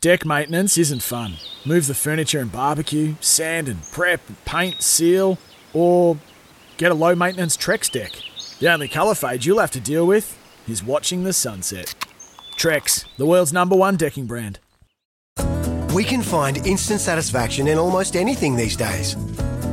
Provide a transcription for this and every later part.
Deck maintenance isn't fun. Move the furniture and barbecue, sand and prep, paint, seal, or get a low maintenance Trex deck. The only colour fade you'll have to deal with is watching the sunset. Trex, the world's number one decking brand. We can find instant satisfaction in almost anything these days.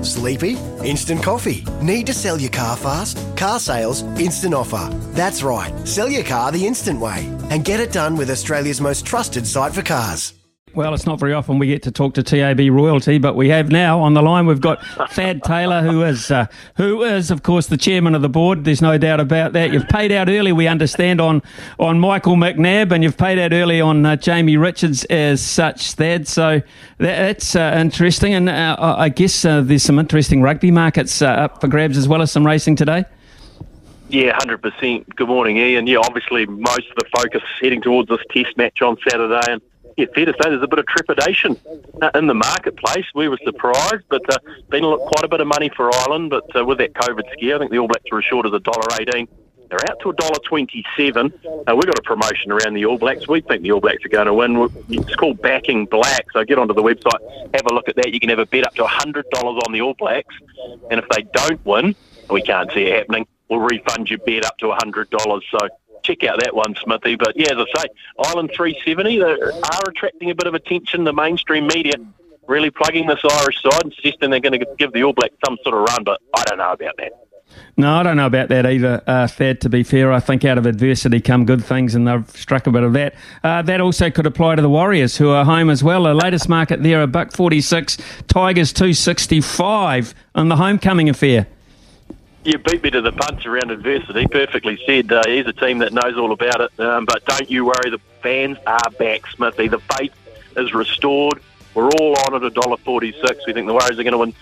Sleepy? Instant coffee. Need to sell your car fast? Car sales, instant offer. That's right, sell your car the instant way and get it done with Australia's most trusted site for cars. Well, it's not very often we get to talk to TAB royalty, but we have now on the line. We've got Thad Taylor, who is, uh, who is, of course, the chairman of the board. There's no doubt about that. You've paid out early, we understand, on on Michael McNab, and you've paid out early on uh, Jamie Richards as such, Thad. So that's uh, interesting, and uh, I guess uh, there's some interesting rugby markets uh, up for grabs as well as some racing today. Yeah, 100%. Good morning, Ian. Yeah, obviously most of the focus heading towards this test match on Saturday, and yeah, fair to say there's a bit of trepidation in the marketplace. We were surprised, but uh, been quite a bit of money for Ireland. But uh, with that COVID scare, I think the All Blacks were as short as a dollar eighteen. They're out to a dollar twenty-seven. Uh, we've got a promotion around the All Blacks. We think the All Blacks are going to win. It's called backing black. So get onto the website, have a look at that. You can have a bet up to hundred dollars on the All Blacks, and if they don't win, we can't see it happening. We'll refund your bet up to hundred dollars. So check out that one, Smithy. But yeah, as I say, Ireland 370 they are attracting a bit of attention. The mainstream media really plugging this Irish side and suggesting they're going to give the All Blacks some sort of run. But I don't know about that. No, I don't know about that either, uh, Thad, to be fair. I think out of adversity come good things, and they've struck a bit of that. Uh, that also could apply to the Warriors, who are home as well. The latest market there, a buck 46, Tigers 265 on the homecoming affair. You beat me to the punch around adversity. Perfectly said. Uh, he's a team that knows all about it. Um, but don't you worry, the fans are back, Smithy. The faith is restored. We're all on at a dollar forty-six. We think the Warriors are going to win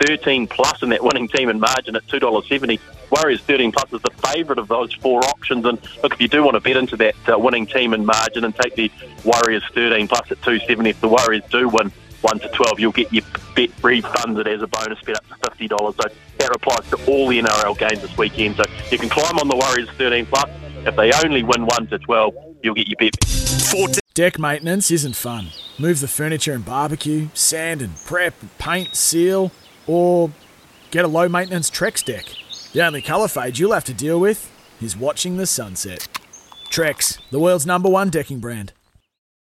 thirteen plus in that winning team and margin at two dollars seventy. Warriors thirteen plus is the favourite of those four options. And look, if you do want to bet into that uh, winning team and margin and take the Warriors thirteen plus at two seventy, if the Warriors do win 1 to 12, you'll get your bet refunded as a bonus bet up to $50. So that applies to all the NRL games this weekend. So you can climb on the Warriors 13 plus. If they only win 1 to 12, you'll get your bet. 14. Deck maintenance isn't fun. Move the furniture and barbecue, sand and prep, paint, seal, or get a low maintenance Trex deck. The only colour fade you'll have to deal with is watching the sunset. Trex, the world's number one decking brand.